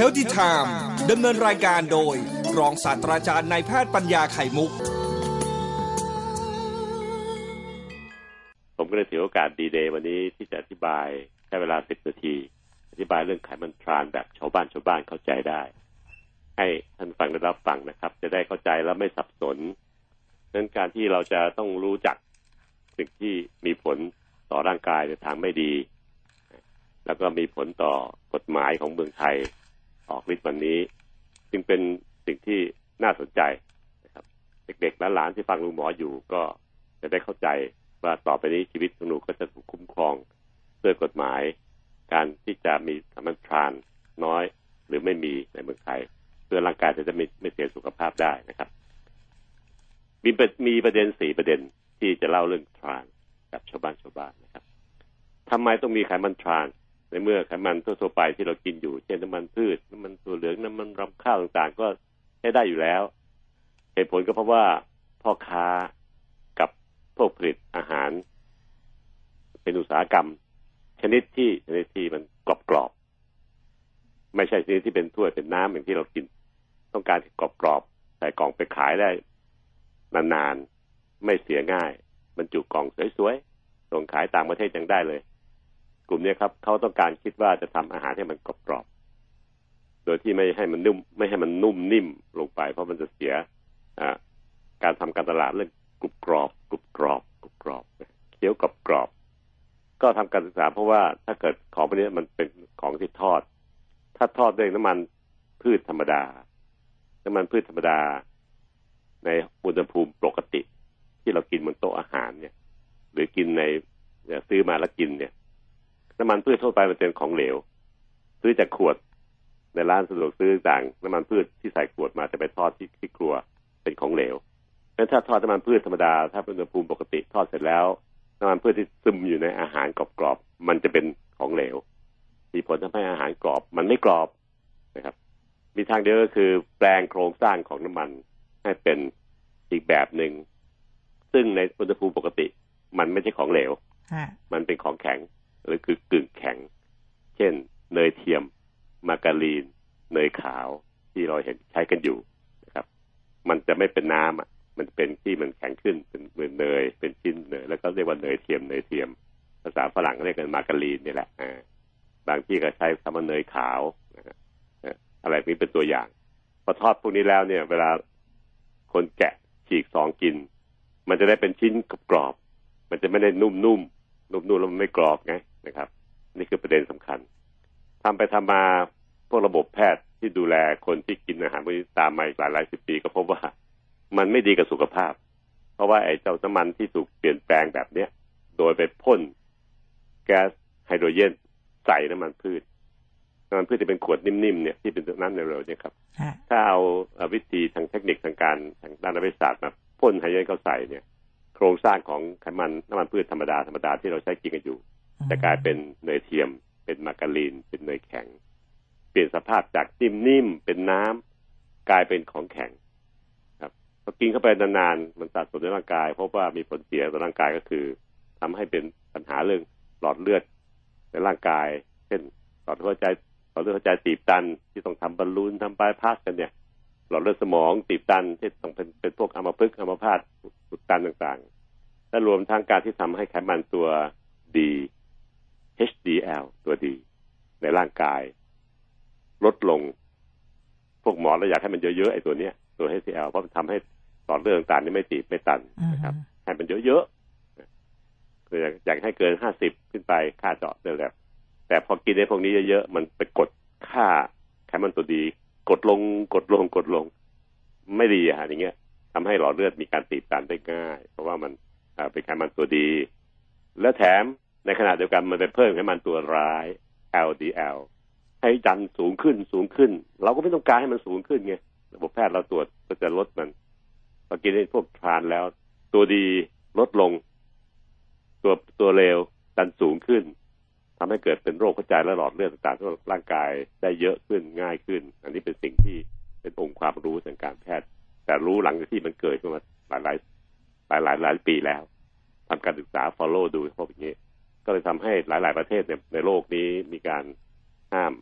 Healthy Time ดำเนินรายการโดย รองศาสตราจารย์นายแพทย์ปัญญาไข่มุก ผมก็เลยถือโอกาสดีเดย์วันนี้ที่จะอธิบายใช้เวลาสิบนาที อธิบายเรื่องไขมันทรานแบบชาวบ้านชาวบ้านเข้าใจได้ ให้ท่านฟังได้รับฟังนะครับ จะได้เข้าใจแล้วไม่สับสนนั้นการที่เราจะต้องรู้จักสิ่งที่มีผลต่อร่างกายในทางไม่ดี แล้วก็มีผลต่อกฎหมายของเมืองไทย ออกฤทธิ์วันนี้ จึงเป็นสิ่งที่น่าสนใจนะครับ เด็กๆและหลานที่ฟังลุงหมออยู่ก็จะได้เข้าใจว่าต่อไปนี้ชีวิตของหนูก็จะถูกคุ้มครองด้วยกฎหมาย การที่จะมีสมันทรานน้อยหรือไม่มีในเมืองไทยเพื่อร่างกายจะได้ไม่ไม่เสียสุขภาพได้นะครับ มีมีประเด็นสี่ประเด็นที่จะเล่าเรื่องทรานกับชาวบ้านชาวบ้านนะครับทำไมต้องมีไขมันทราน ในเมื่อไขมันทั่วไปที่เรากินอยู่เช่นน้ำมันพืชน้ำมันตัวเหลืองน้ำมันรำข้าวต่างๆ ก็ใช้ได้อยู่แล้วเหตุผลก็เพราะว่าพ่อค้ากับพวกผลิตอาหาร เป็นอุตสาหกรรม ชนิดที่ชนิดที่มันกรอบๆไม่ใช่ชนิดที่เป็นถ้วยเป็นน้ำอย่างที่เรากิน ต้องการกรอบๆใส่กล่องไปขายได้นานๆไม่เสียง่าย บรรจุกล่องสวยๆส่งขายต่างประเทศยังได้เลย กลุ่มนี้ครับเขาต้องการคิดว่าจะทำอาหารให้มันกรอบๆโดยที่ไม่ให้มันนุ่ม ไม่ให้มันนุ่มนิ่มลงไป เพราะมันจะเสียการทำการตลาดเรื่องกรุบกรอบกรุบกรอบกรุบกรอบเคี้ยวกรอบกรอบก็ทำการศึกษาเพราะว่าถ้าเกิดของพวกนี้มันเป็นของที่ทอด ถ้าทอดด้วยน้ำมันพืชธรรมดา น้ำมันพืชธรรมดา ในอุณหภูมิปกติ ที่เรากินบนโต๊ะอาหารเนี่ย หรือกินในซื้อมาแล้วกินเนี่ย น้ำมันพืชทั่วไปมันเป็นของเหลว ซื้อจากขวด ในร้านสะดวกซื้อต่างน้ำมันพืชที่ใส่ขวดมาจะไปทอดที่ที่ครัวเป็นของเหลวเพราะถ้าทอดน้ำมันพืชธรรมดา ถ้าเป็นอุณหภูมิปกติทอดเสร็จแล้วน้ำมันพืชที่ซึมอยู่ในอาหารกรอบๆมันจะเป็นของเหลว มีผลทำให้อาหารกรอบ มันไม่กรอบนะครับ มีทางเดียวก็คือแปลงโครงสร้างของน้ำมันให้เป็นอีกแบบหนึ่งซึ่งในอุณหภูมิปกติ มันไม่ใช่ของเหลว มันเป็นของแข็ง หรือคือกึ่งแข็ง เช่น เนยเทียม มาการีน เนยขาวที่เราเห็นใช้กันอยู่นะครับ มันจะไม่เป็นน้ำอะมันเป็นที่มันแข็งขึ้นเป็นเหมือนเนย เป็นชิ้นเนยแล้วก็เรียกว่าเนยเทียมเนยเทียม ภาษาฝรั่งเรียกกันมาการีนนี่แหละอ่าบางที่ก็ใช้คำว่าเนยขาวนะอะไรนี้เป็นตัวอย่างพอทอดพวกนี้แล้วเนี่ย เวลาคนแกะฉีกสองกิน มันจะได้เป็นชิ้นกรอบมันจะไม่ได้นุ่มๆนุ่มๆแล้วมันไม่กรอบไง นะครับ นี่คือประเด็นสำคัญทำไปทำมาพวกระบบแพทย์ที่ดูแลคนที่กินอาหารพวกนี้ตามมาอีกหลายหลายสิบปีก็พบว่ามันไม่ดีกับสุขภาพ เพราะว่าไอ้เจ้าน้ำมันที่ถูกเปลี่ยนแปลงแบบเนี้ยโดยไปพ่นแก๊สไฮโดรเจนใส่น้ำมันพืชน้ำมันพืชจะเป็นขวดนิ่มๆเนี่ยที่เป็นน้ำเร็วๆเนี่ยครับ ถ้าเอาวิธีทางเทคนิคทางการทางด้านวิทยาศาสตร์มาพ่นไฮโดรเจนเข้าใส่เนี่ย โครงสร้างของไขมันน้ำมันพืชธรรมดาธรรมดาที่เราใช้กินกันอยู่ จะกลายเป็นเนยเทียม เป็นมาการีน เป็นเนยแข็ง เปลี่ยนสภาพจากนิ่มๆเป็นน้ำกลายเป็นของแข็ง ครับพอกินเข้าไปนานๆมันสะสมในร่างกายพบว่ามีผลเสียต่อร่างกายก็คือทำให้เป็นปัญหาเรื่องหลอดเลือดในร่างกาย เช่นหลอดหัวใจหลอดเลือดหัวใจตีบตันที่ต้องทำบอลลูนทำบายพาสกันเนี่ย หลอดเลือดสมองตีบตันที่ต้องเป็นเป็นพวกอัมพฤกษ์อัมพาตอุดตันต่างๆและรวมทั้งการที่ทำให้ไขมันตัวดี HDL ตัวดี ในร่างกาย ลดลง พวกหมอเราอยากให้มันเยอะๆไอ้ตัวเนี้ยตัว HDL เพราะมันทำให้หลอดเลือดต่างๆนี่ไม่ตีบไม่ตันนะครับให้มันเยอะๆคืออยากให้เกินห้าสิบขึ้นไปค่าเจาะเดือดแต่พอกินในพวกนี้เยอะๆมันไปกดค่าไขมันตัวดี กดลงกดลงกดลง ไม่ดีอะอย่างเงี้ยทำให้หลอดเลือดมีการตีบตันได้ง่าย เพราะว่ามันเป็นไขมันตัวดี และแถม ในขณะเดียวกันมันไปเพิ่มไขมันตัวร้าย LDL ให้ดันสูงขึ้นสูงขึ้น เราก็ไม่ต้องการให้มันสูงขึ้นไงระบบแพทย์เราตรวจก็จะลดมันพอกินพวกทานแล้ว ตัวดีลดลง ตัวตัวเลวดันสูงขึ้นทำให้เกิดเป็นโรคหัวใจและหลอดเลือดต่างๆทั่วร่างกายได้เยอะขึ้นง่ายขึ้น อันนี้เป็นสิ่งที่เป็นองค์ความรู้ทางการแพทย์ แต่รู้หลังจากที่มันเกิดขึ้นมาหลายหลายหลายหลายหลายปีแล้วทำการศึกษา follow ดูพวกนี้ ก็เลยทำให้หลาย ๆ ประเทศในในโลกนี้มีการห้าม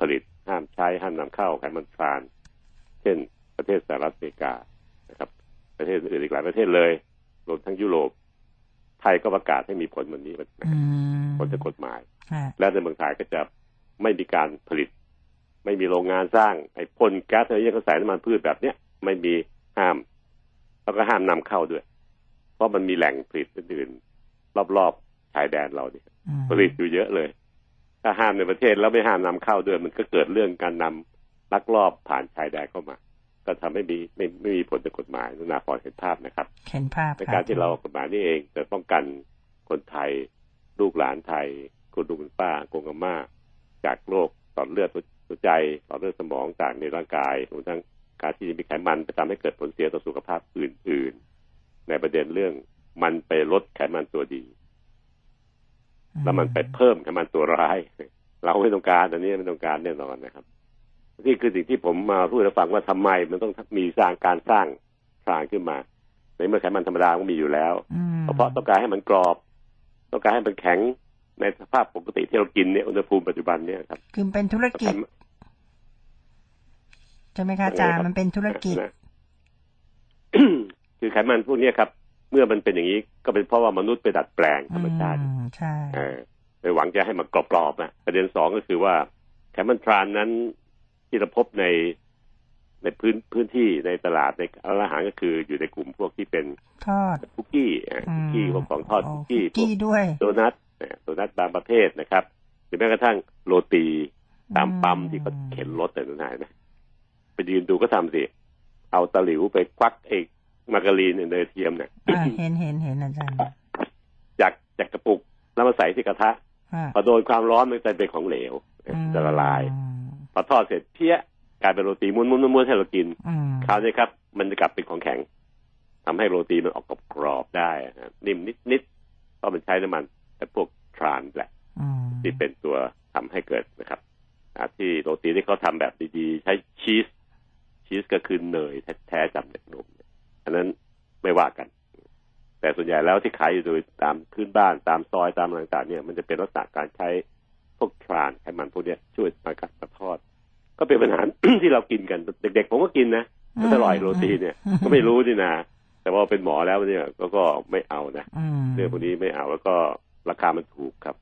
ผลิต ห้ามใช้ห้ามนำเข้าไขมันทราน เช่น ประเทศสหรัฐอเมริกานะครับ ประเทศอื่นอีกหลายประเทศเลย รวมทั้งยุโรป ไทยก็ประกาศให้มีผลวันนี้นะคอืรับมผลจากกฎหมายค่ะและในเมืองไทยก็จะไม่มีการผลิต ไม่มีโรงงานสร้างไอ้พ่นแก๊สอะไรเงี้ยก็ใส่น้ำมันพืชแบบเนี้ยไม่มีห้าม แล้วก็ห้ามนำเข้าด้วย เพราะมันมีแหล่งผลิตอื่นๆรอบๆ ชายแดนเราเนี่ยอืมผลิตอยู่เยอะเลย ถ้าห้ามในประเทศแล้วไม่ห้ามนำเข้าด้วยมันก็เกิดเรื่องการนำลักลอบผ่านชายแดนเข้ามา ก็ทำให้มีไม่ไม่มีผลต่อกฎหมายนุนาพอเห็นภาพนะครับเห็นภาพในค่ะการที่เราออกกฎหมายนี่เองจะป้องกันคนไทย ลูกหลานไทยคุณลุงคุณป้าอากงอาม่าจากโรคต่อดเลือดหัวใจต่อดเลือดสมองต่างในร่างกายรวมทั้งการที่มีไขมันไปทำให้เกิดผลเสียต่อสุขภาพอื่น ๆ ในประเด็นเรื่องมันไปลดไขมันตัวดี แล้วมันไปเพิ่มไขมันตัวร้าย เราไม่ต้องการอันนี้ไม่ต้องการแน่นอนนะครับนี่คือสิ่งที่ผมมาพูดให้ฟังว่าทำไมมันต้องมีสร้างการสร้างทรางขึ้นมาในเมื่อไขมันธรรมดาก็มีอยู่แล้วอืมเพราะต้องการให้มันกรอบ ต้องการให้มันแข็งในสภาพปกติที่เรากินเนี่ยอุณหภูมิปัจจุบันเนี่ยครับคือเป็นธุรกิจใช่ไหมคะอาจารย์มันเป็นธุรกิจนะคือไขมันพวกเนี้ยครับ เมื่อมันเป็นอย่างนี้ก็เป็นเพราะว่ามนุษย์ไปดัดแปลงธรรมชาติอืมใช่เออไปหวังจะให้มันกรอบๆนะประเด็นสองก็คือว่าไขมันทรานนั้นที่เราพบในในพื้นพื้นที่ในตลาดในอาหารก็คืออยู่ในกลุ่มพวกที่เป็นทอดคุกกี้อะอืคุกมกี้พวกของทอดคุกกี้พวกกี้ด้วยโดนัทเนี่ยโดนัทบางประเภทนะครับหรือแม้กระทั่งโรตีตามปั๊มที่เขาเข็นรถแต่นั่นไหนนะไปยืนดูก็ทำสิเอาตะหลิวไปควักเอก มาการีนเนยเทียมเนี่ยอ่าเห็นเห็นเห็นอาจารย์จากจากกระปุกแล้วมาใส่ที่กระทะอ่าพอโดนความร้อนมันจะเป็นของเหลวจะละลายอืมพอทอดเสร็จเพี้ยกลายเป็นโรตีม้วนๆม้วนๆให้เรากินอืมคราวนี้ครับ มันจะกลับเป็นของแข็งทำให้โรตีมันออกกรอบๆได้นะนิ่มนิดๆเพราะมันใช้น้ำมันแต่พวกทรานแหละอืมที่เป็นตัวทำให้เกิดนะครับอ่าที่โรตีที่เขาทำแบบดีๆ ใช้ชีสชีสก็คือเนยแท้ๆจากเด็กนมเนี่ย อันนั้นไม่ว่ากัน แต่ส่วนใหญ่แล้วที่ขายอยู่โดยตามพื้นบ้านตามซอยตามอะไรต่างๆเนี่ย มันจะเป็นลักษณะการใช้พวกทรานไขมันพวกเนี้ยช่วยมากัดมาทอด ก็เป็นปัญหาที่เรากินกันเด็กๆ ผมก็กินนะมันอร่อยโรตีเนี่ย ก็ไม่รู้นี่นะแต่ว่าเป็นหมอแล้วเนี่ยก็ก็ไม่เอานะอืมเรื่องพวกนี้ไม่เอาแล้วก็ราคามันถูกครับ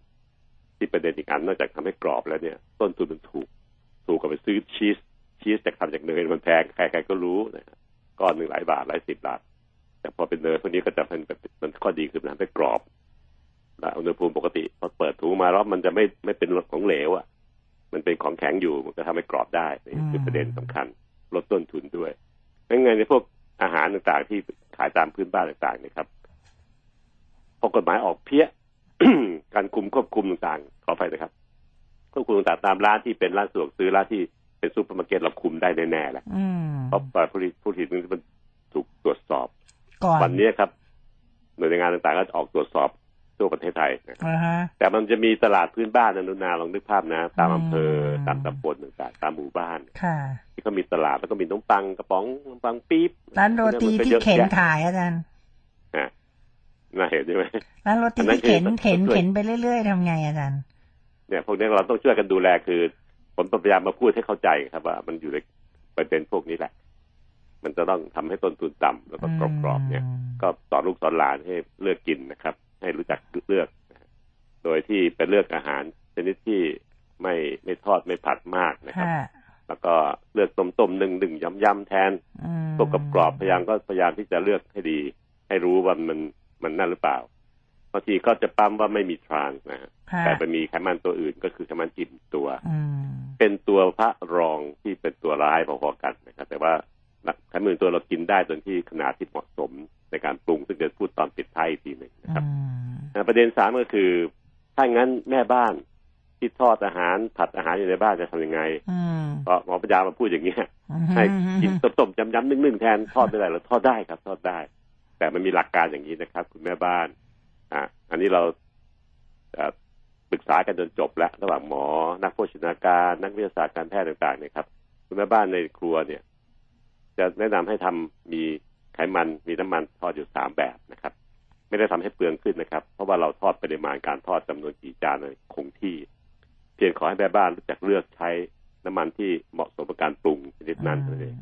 ที่ประเด็นอีกอันนอกจากทำให้กรอบแล้วเนี่ย ต้นทุนมันถูก ถูกกว่าไปซื้อชีสชีสจากทำจากเนยมันแพงใครๆก็รู้นะ ก้อนหนึ่งหลายบาทหลายสิบบาท แต่พอเป็นเนยพวกนี้ก็จะเป็นแบบมันข้อดีคือมันทำให้กรอบและอุณหภูมิปกติพอเปิดถุงมาแล้วมันจะไม่ไม่เป็นของเหลวอะ มันเป็นของแข็งอยู่มันก็ทำให้กรอบได้นี่คือประเด็นสำคัญลดต้นทุนด้วยดังนั้นในพวกอาหารต่างๆที่ขายตามพื้นบ้านต่างๆนะครับพอกฎหมายออกเพี้ยการคุมควบคุมต่างๆขออภัยนะครับควบคุมต่างๆตามร้านที่เป็นร้านสะดวกซื้อร้านที่ เป็นซูเปอร์มาร์เก็ตเราคุมได้แน่ๆแหละอืมเพราะผู้ผลิตผู้ผลิตมันถูกตรวจสอบก่อนวันนี้ครับหน่วยงานต่างๆก็จะออกตรวจสอบทั่วประเทศไทยนะครับอ่าฮะแต่มันจะมีตลาดพื้นบ้านนะนุนาลองนึกภาพนะ ตามอำเภออืมตามตำบลต่างๆตามหมู่บ้านค่ะที่เขามีตลาดแล้วก็มีน้องปังกระป๋องขนมปังปี๊บร้านโรตีมัก็ที่ยอะเข็นแยะขายอาจารย์อะน่าเห็นใช่ไหมร้านโรตีอันนั้นที่เข็นคือเข็นช่วยเข็นไปเรื่อยๆทำไงอาจารย์เนี่ยพวกนี้เราต้องช่วยกันดูแลคือ ผมพยายามมาพูดให้เข้าใจครับ ว่ามันอยู่ในประเด็นพวกนี้แหละ มันจะต้องทำให้ต้นทุนต่ำแล้วก็กรอบๆเนี่ย ก็สอนลูกสอนหลานให้เลือกกินนะครับ ให้รู้จักเลือกนะฮะโดยที่เป็นเลือกอาหารชนิดที่ไม่ไม่ทอดไม่ผัดมากนะครับค่ะแล้วก็เลือกต้มต้มๆหนึ่งหนึ่งยำยำๆแทนอืมพวกกรอบๆพยายามก็พยายามที่จะเลือกให้ดี ให้รู้ว่ามันมันนั่นหรือเปล่า บางทีก็จะปั๊มว่าไม่มีทรานส์นะฮะค่ะแต่ไปมีไขมันตัวอื่นก็คือไขมันอิ่มตัวอืมเป็นตัวพระรองที่เป็นตัวร้ายพอๆกันนะครับ แต่ว่าไขมันตัวเรากินได้ตอนที่ขนาดที่เหมาะสมในการปรุงซึ่งจะพูดตอนปิดท้ายอีกทีหนึ่งนะครับอืมอ่าประเด็นสามก็คือ ถ้างั้นแม่บ้านที่ทอดอาหารผัดอาหารอยู่ในบ้านจะทำยังไงอืมเพราะหมอปัญญามาพูดอย่างเงี้ยให้กินต้มๆยำๆนึ่งๆแทนทอดไม่ได้หรอทอดได้ครับ ทอดได้ แต่มันมีหลักการอย่างนี้นะครับ คุณแม่บ้าน อ่าอันนี้เราปรึกษากันจนจบแล้ว ระหว่างหมอ นักโภชนาการ นักวิทยาศาสตร์การแพทย์ต่างๆเนี่ยครับคุณแม่บ้านในครัวเนี่ย จะแนะนำให้ทำมีไขมันมีน้ำมันทอดอยู่สามแบบนะครับ ไม่ได้ทำให้เปลืองขึ้นนะครับ เพราะว่าเราทอดปริมาณการทอดจำนวนกี่จานเลยคงที่ เพียงขอให้แม่บ้านรู้จักเลือกใช้น้ำมันที่เหมาะสมกับการปรุงชนิดนั้นนั่นเอง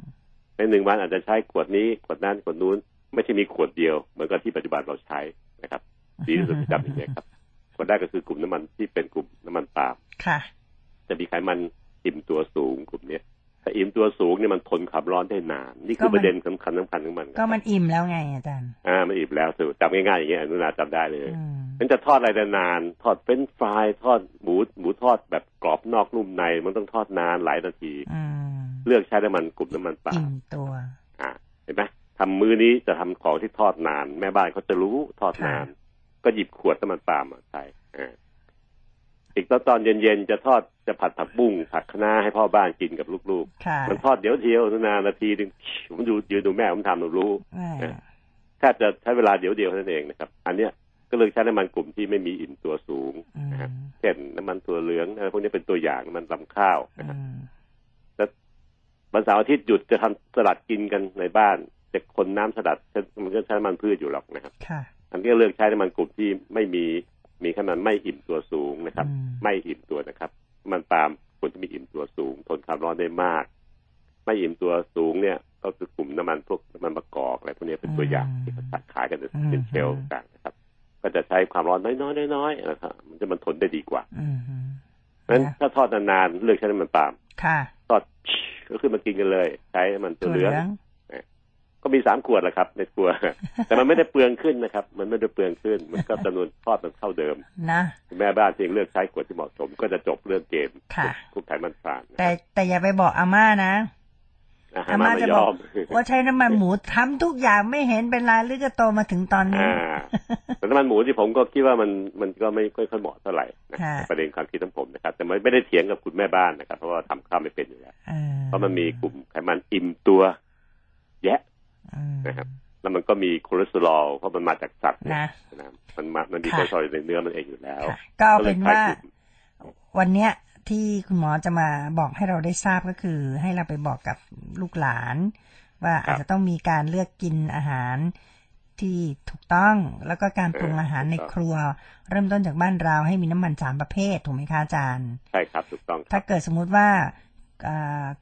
ในหนึ่งวันอาจจะใช้ขวดนี้ขวดนั้นขวดนู้น ไม่ใช่มีขวดเดียวเหมือนกับที่ปัจจุบันเราใช้นะครับ ดีที่สุดที่จำอย่างนี้ยครับขวดแรกก็คือกลุ่มน้ำมันที่เป็นกลุ่มน้ำมันปาล์มค่ะ จะมีไขมันอิ่มตัวสูงกลุ่มเนี้ยถ้าอิ่มตัวสูงเนี่ยมันทนความร้อนได้นาน นี่คือก็มันประเด็นสำคัญสำคัญของมันครับก็มันอิ่มแล้วไงอาจารย์อ่ามันอิ่มแล้วสูจำง่ายๆอย่างเงี้ยอนุนาจำได้เลยอืมมันจะทอดอะไรนานๆทอดเฟรนช์ฟรายทอดหมูหมูทอดแบบกรอบนอกนุ่มใน มันต้องทอดนานหลายนาทีอืมเลือกใช้น้ำมันกลุ่มน้ำมันปาล์มอิ่มตัว อ่า เห็นไหมทำมื้อนี้จะทำของที่ทอดนาน แม่บ้านเขาจะรู้ทอดนาน ก็หยิบขวดน้ำมันปาล์มมาใช้อ่าอีกตอนตอนเย็นๆจะทอดจะผัดผักบุ้งผัดคะน้าให้พ่อบ้านกินกับลูกค่ะๆมันทอดเดี๋ยวเดียวนานนาทีหนึ่งผมดูยืนดูแม่ผมทำเรารู้อ่าแทบจะใช้เวลาเดี๋ยวเดียวเท่านั้นเองนะครับ อันเนี้ยก็เลยใช้น้ำมันกลุ่มที่ไม่มีอิ่มตัวสูงอืมนะครับเช่นน้ำมันตัวเหลืองอะไรพวกนี้เป็นตัวอย่างน้ำมันลำข้าวนะครับอืมวันเสาร์อาทิตย์หยุดจะทำสลัดกินกันในบ้านจะคนน้ำสลัดมันก็ใช้น้ำมันพืชอยู่หรอกนะครับค่ะ อันนี้ก็เลือกใช้น้ำมันกลุ่มที่ไม่มีมีขนาดไม่อิ่มตัวสูงนะครับอืมไม่อิ่มตัวนะครับน้ำมันปาล์มควรจะมีอิ่มตัวสูง ทนความร้อนได้มาก ไม่อิ่มตัวสูงเนี่ย ก็คือกลุ่มน้ำมันพวกน้ำมันมะกอกอะไรพวกนี้เป็นตัวอย่างที่เขาขายกันเป็นเชลล์ต่างๆนะครับ ก็จะใช้ความร้อนน้อยๆน้อยๆนะครับ มันจะมันทนได้ดีกว่าอืมเพราะฉะนั้นถ้าทอดนานๆเลือกใช้น้ำมันปาล์มค่ะทอดก็ขึ้นมากินกันเลย ใช้น้ำมันตัวเหลืองง ก็มีสามขวดแหละครับ ในครัว แต่มันไม่ได้เปลืองขึ้นนะครับ มันไม่ได้เปลืองขึ้น มันก็จำนวนทอดมันเท่าเดิม นะแม่บ้านเพียงเลือกใช้ขวดที่เหมาะสม ก็จะจบเรื่องเกมค่ะพวกไขมันทรานนะแต่แต่อย่าไปบอกอาม่านะอาหาอารมาม่าไม่จะยบออกมว่าใช้น้ำมันหมูทำทุกอย่างไม่เห็นเป็นไรหรือจะโตมาถึงตอนนี้อ่าแต่น้ำมันหมูที่ผมก็คิดว่ามันมันก็ไม่ค่อยค่อยเหมาะเท่าไหร่นะค่ะประเด็นความคิดของผมนะครับ แต่ไม่ได้เถียงกับคุณแม่บ้านนะครับ เพราะว่าทำข้าวไม่เป็นอยู่แล้วเออเพราะมันมีกลุ่มไขมันอิ่มตัว แยะอืม นะครับแล้วมันก็มีคอเลสเตอรอลเพราะมันมาจากสัตว์เนี่ยนะนะครับมันมามันมีค่ะคอเลสเตอรอลในเนื้อมันเองอยู่แล้วค่ะก็เอาเป็นว่าก็ลยใช้กลุ่มวันเนี้ยที่คุณหมอจะมาบอกให้เราได้ทราบก็คือ ให้เราไปบอกกับลูกหลาน ว่าอาจจะต้องมีการเลือกกินอาหารที่ถูกต้องแล้วก็การปรุงอาหารในครัว เริ่มต้นจากบ้านเราให้มีน้ำมันสามประเภทถูกไหมคะอาจารย์ ใช่ครับถูกต้องคถ้ารับเกิดสมมุติว่าอ่า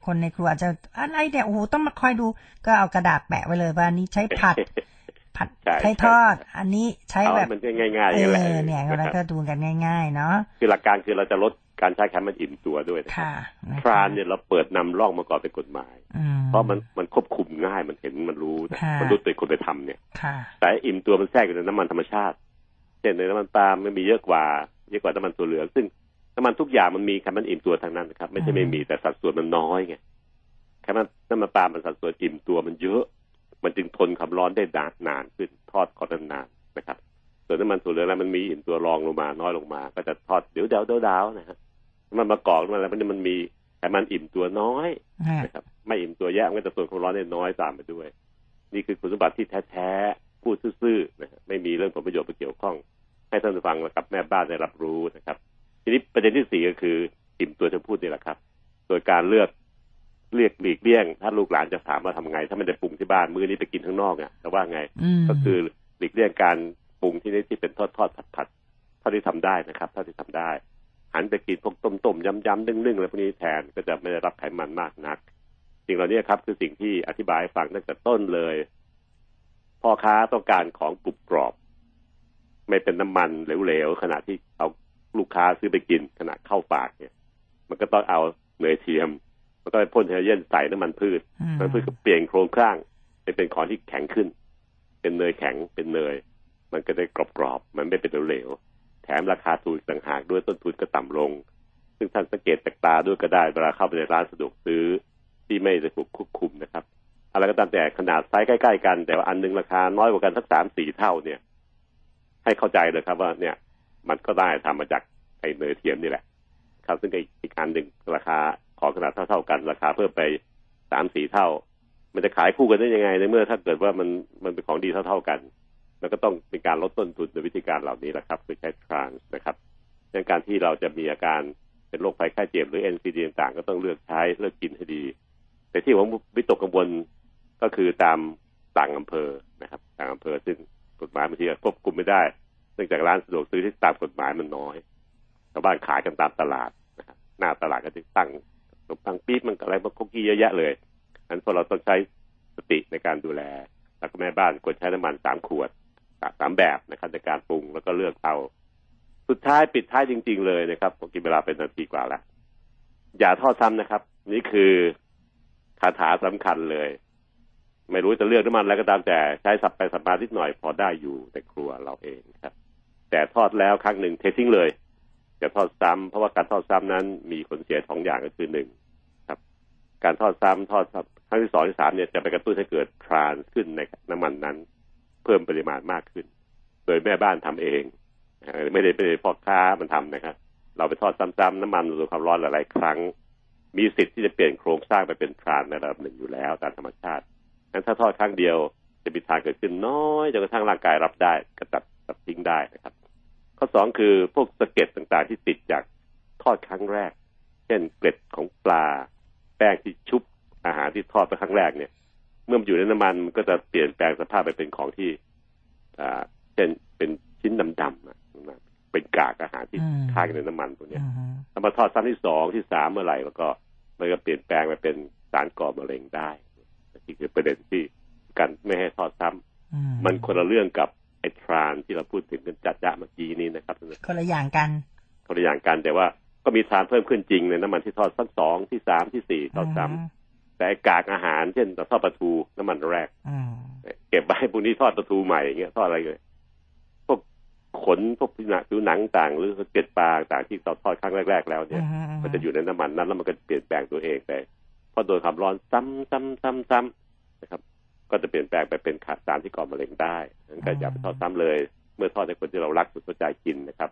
คนในครัวอาจจะอะไรเนี่ยโอ้โหต้องมาคอยดู ก็เอากระดาษแปะไว้เลยว่าอันนี้ใช้ผัด ผัดใช่ใช้ทอด อันนี้ใช้เอาแบให้บมันง่ายๆเออย่างแหละอเนี่ยนะเราคก็รับดูกันง่าย ๆ เนาะคือหลักการคือเราจะลดการใช้ไขมันอิ่มตัวด้วยนะครัค่ะบนะทรานเนี่ยเราเปิดนำร่องมาก่อนเป็นกฎหมายอืมเพราะมันมันควบคุมง่ายมันเห็นมันรู้นะค่ะมันรู้ตัวคนไปทำเนี่ยค่ะแต่อิ่มตัวมันแทรกอยู่ในน้ำมันธรรมชาติ เช่นในน้ำมันปาล์มมันมีเยอะกว่า เยอะกว่าน้ำมันตัวเหลืองซึ่ง น้ำมันทุกอย่างมันมีไขมันอิ่มตัวทั้งนั้นนะครับ ไม่ใช่ไม่มีแต่สัดส่วนมันน้อยไงไขมันน้ำมันปาล์มมันสัดส่วนอิ่มตัวมันเยอะ มันจึงทนความร้อนได้นานนานขึ้นทอดก่อนนานๆนะครับ ส่วนน้ำมันตัวเหลืองแล้วมันมีอิ่มตัวรองลงมา น้อยลงมา ก็จะทอดเดี๋ยวเดาเดาเดานะฮะน้ำมันมะกอกน้ำมันอะไรพวกนี้มันมีไขมันอิ่มตัวน้อยฮะนะครับ ไม่อิ่มตัวแย่มันก็จะส่วนความร้อนได้น้อยตามไปด้วย นี่คือคุณสมบัติที่แท้ๆพูดซื่อๆนะฮะไม่มีเรื่องผลประโยชน์ไปเกี่ยวข้อง ให้ท่านผู้ฟังและกับแม่บ้านได้รับรู้นะครับ ทีนี้ประเด็นที่สี่ก็คืออิ่มตัวจะพูดนี่แหละครับ โดยการเลือกเลือกหลีกเลี่ยง ถ้าลูกหลานจะถามว่าทำไง ถ้าไม่ได้ปรุงที่บ้านมื้อนี้ไปกินข้างนอกเนี่ยแต่ว่าไงอืมก็คือหลีกเลี่ยงการปรุงที่นี่ที่เป็นทอดทอดผัดผัดๆเท่าที่ทำได้นะครับเท่าที่ทำได้หันไปกินพวกต้มต้มยำยำนึ่งนึ่งอะไรพวกนี้แทนก็จะไม่ได้รับไขมันมากนัก สิ่งเหล่านี้ครับคือสิ่งที่อธิบายให้ฟังตั้งแต่ต้นเลย พ่อค้าต้องการของกรุบกรอบ ไม่เป็นน้ำมันเหลวๆขณะที่เอา ลูกค้าซื้อไปกินขณะเข้าปากเนี่ย มันก็ต้องเอาเนยเทียม มันก็ไปพ่นเทเยนใส่น้ำมันพืชอืมมันเพื่อเปลี่ยนโครงสร้างให้เป็นของที่แข็งขึ้น เป็นเนยแข็งเป็นเนย มันก็ได้กรอบๆมันไม่เป็นเหลวๆแถมราคาถูกอีกต่างหากด้วยต้นทุนก็ต่ำลง ซึ่งท่านสังเกตจากตาด้วยก็ได้เวลาเข้าไปในร้านสะดวกซื้อที่ไม่ได้ถูกควบคุมนะครับอะไรก็ตามแต่ขนาดไซส์ใกล้ ๆ กัน แต่ว่าอันหนึ่งราคาน้อยกว่ากันสักสามสี่เท่าเนี่ย ให้เข้าใจเลยครับว่าเนี่ย มันก็ได้ทำมาจากไอ้เนยเทียมนี่แหละ ครับ ซึ่งอีกอีกอันหนึ่งราคาของขนาดเท่าๆกัน ราคาเพิ่มไปสามสี่เท่า มันจะขายคู่กันได้ยังไงในเมื่อถ้าเกิดว่ามันมันเป็นของดีเท่าๆกันแล้วก็ต้องเป็นการลดต้นทุนโดยวิธีการเหล่านี้แหละครับคือใช้ trans นะครับในการที่เราจะมีอาการเป็นโรคภัยไข้เจ็บหรือ NCD ต่างๆ ก็ต้องเลือกใช้เลือกกินให้ดี แต่ที่ผมวิตกกังวลก็คือตามต่างอำเภอนะครับ ต่างอำเภอซึ่งกฎหมายบางทีควบคุมไม่ได้ นื่องจากร้านสะดวกซื้อที่ตามกฎหมายมันน้อยชาวบ้านขายกันตามตลาดนะครับหน้าตลาดก็จะตั้งขนมปังปี๊บมันอะไรมันคุกกี้เยอะแยะเลยอันพวกเราต้องใช้สติในการดูแล แล้วก็แม่บ้านควรใช้น้ำมันสามขวดสามแบบนะครับในการปรุงแล้วก็เลือกเตาสุดท้ายปิดท้ายจริง ๆ เลยนะครับผมกินเวลาเป็นนาทีกว่าแล้วอย่าทอดซ้ำนะครับ นี่คือคาถาสำคัญเลย ไม่รู้จะเลือกน้ำมันอะไรก็ตามแต่ใช้สับไปสับมานิดหน่อยพอได้อยู่ในครัวเราเองครับ แต่ทอดแล้วครั้งหนึ่งเททิ้งเลยอย่าทอดซ้ำเพราะว่าการทอดซ้ำนั้นมีผลเสียสองอย่างก็คือหนึ่งครับ การทอดซ้ำทอดครั้งที่สองที่สามเนี่ยจะไปกระตุ้นให้เกิดทรานขึ้นในน้ำมันนั้น เพิ่มปริมาณมากขึ้น โดยแม่บ้านทำเอง ไม่ได้ไม่ได้พ่อค้ามันทำนะครับ เราไปทอดซ้ำๆน้ำมันโดนความร้อนหลายๆครั้ง มีสิทธิ์ที่จะเปลี่ยนโครงสร้างไปเป็นทรานในระดับหนึ่งอยู่แล้วตามธรรมชาติงั้นถ้าทอดครั้งเดียวจะมีทางเกิดขึ้นน้อยจนกระทั่งร่างกายรับได้ก็ตัด ตัดทิ้งได้นะครับ ข้อสองคือพวกสะเก็ดต่างๆ ที่ติดจากทอดครั้งแรก เช่นเกล็ดของปลา แป้งที่ชุบอาหารที่ทอดไปครั้งแรกเนี่ย เมื่อมันอยู่ในน้ำมันมันก็จะเปลี่ยนแปลงสภาพไปเป็นของที่อ่าเช่นเป็นชิ้นดำๆเป็นกากอาหารที่ค้างในน้ำมันตัวเนี้ยถ้ามาทอดซ้ำที่สองที่สามเมื่อไหร่แล้วก็มันก็เปลี่ยนแปลงไปเป็นสารก่อมะเร็งได้นี่คือประเด็นที่กันไม่ให้ทอดซ้ำมันคนละเรื่องกับ ไอ้ทรานที่เราพูดถึงกันจัดจะเมื่อกี้นี้นะครับคนละอย่างกันคนละอย่างกันแต่ว่าก็มีทรานเพิ่มขึ้นจริงในน้ำมันที่ทอดสักสองที่สามที่สี่ทอดซ้ำแต่กากอาหารเช่นทอดปลาทูน้ำมันแรกเก็บไว้พวกนี้ทอดปลาทูใหม่อย่างเงี้ยทอดอะไรเลยพวกขนพวกผิวหนังผิวหนังต่างหรือเกล็ดปลาต่างที่เราทอดครั้งแรก ๆ แล้วเนี่ย มันจะอยู่ในน้ำมันนั้นแล้วมันก็เปลี่ยนแปลงตัวเองไปเพราะโดนความร้อนซ้ำซ้ำซ้ำซ้ำนะครับ ก็จะเปลี่ยนแปลงไปเป็นขาดสารที่ก่อมะเร็งได้งั้นก็อย่าไปทอดซ้ำเลย เมื่อทอดในคนที่เรารักสุดหัวใจกินนะครับ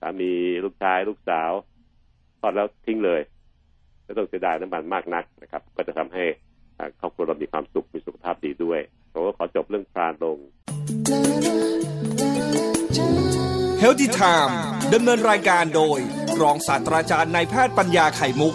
สามีลูกชายลูกสาว ทอดแล้วทิ้งเลยไม่ต้องเสียดายน้ำมันมากนักนะครับ ก็จะทำให้ครอบครัวเรามีความสุขมีสุขภาพดีด้วยผมก็ขอจบเรื่องพรานลง Healthy Time ดำเนินรายการโดย รองศาสตราจารย์นายแพทย์ปัญญาไข่มุก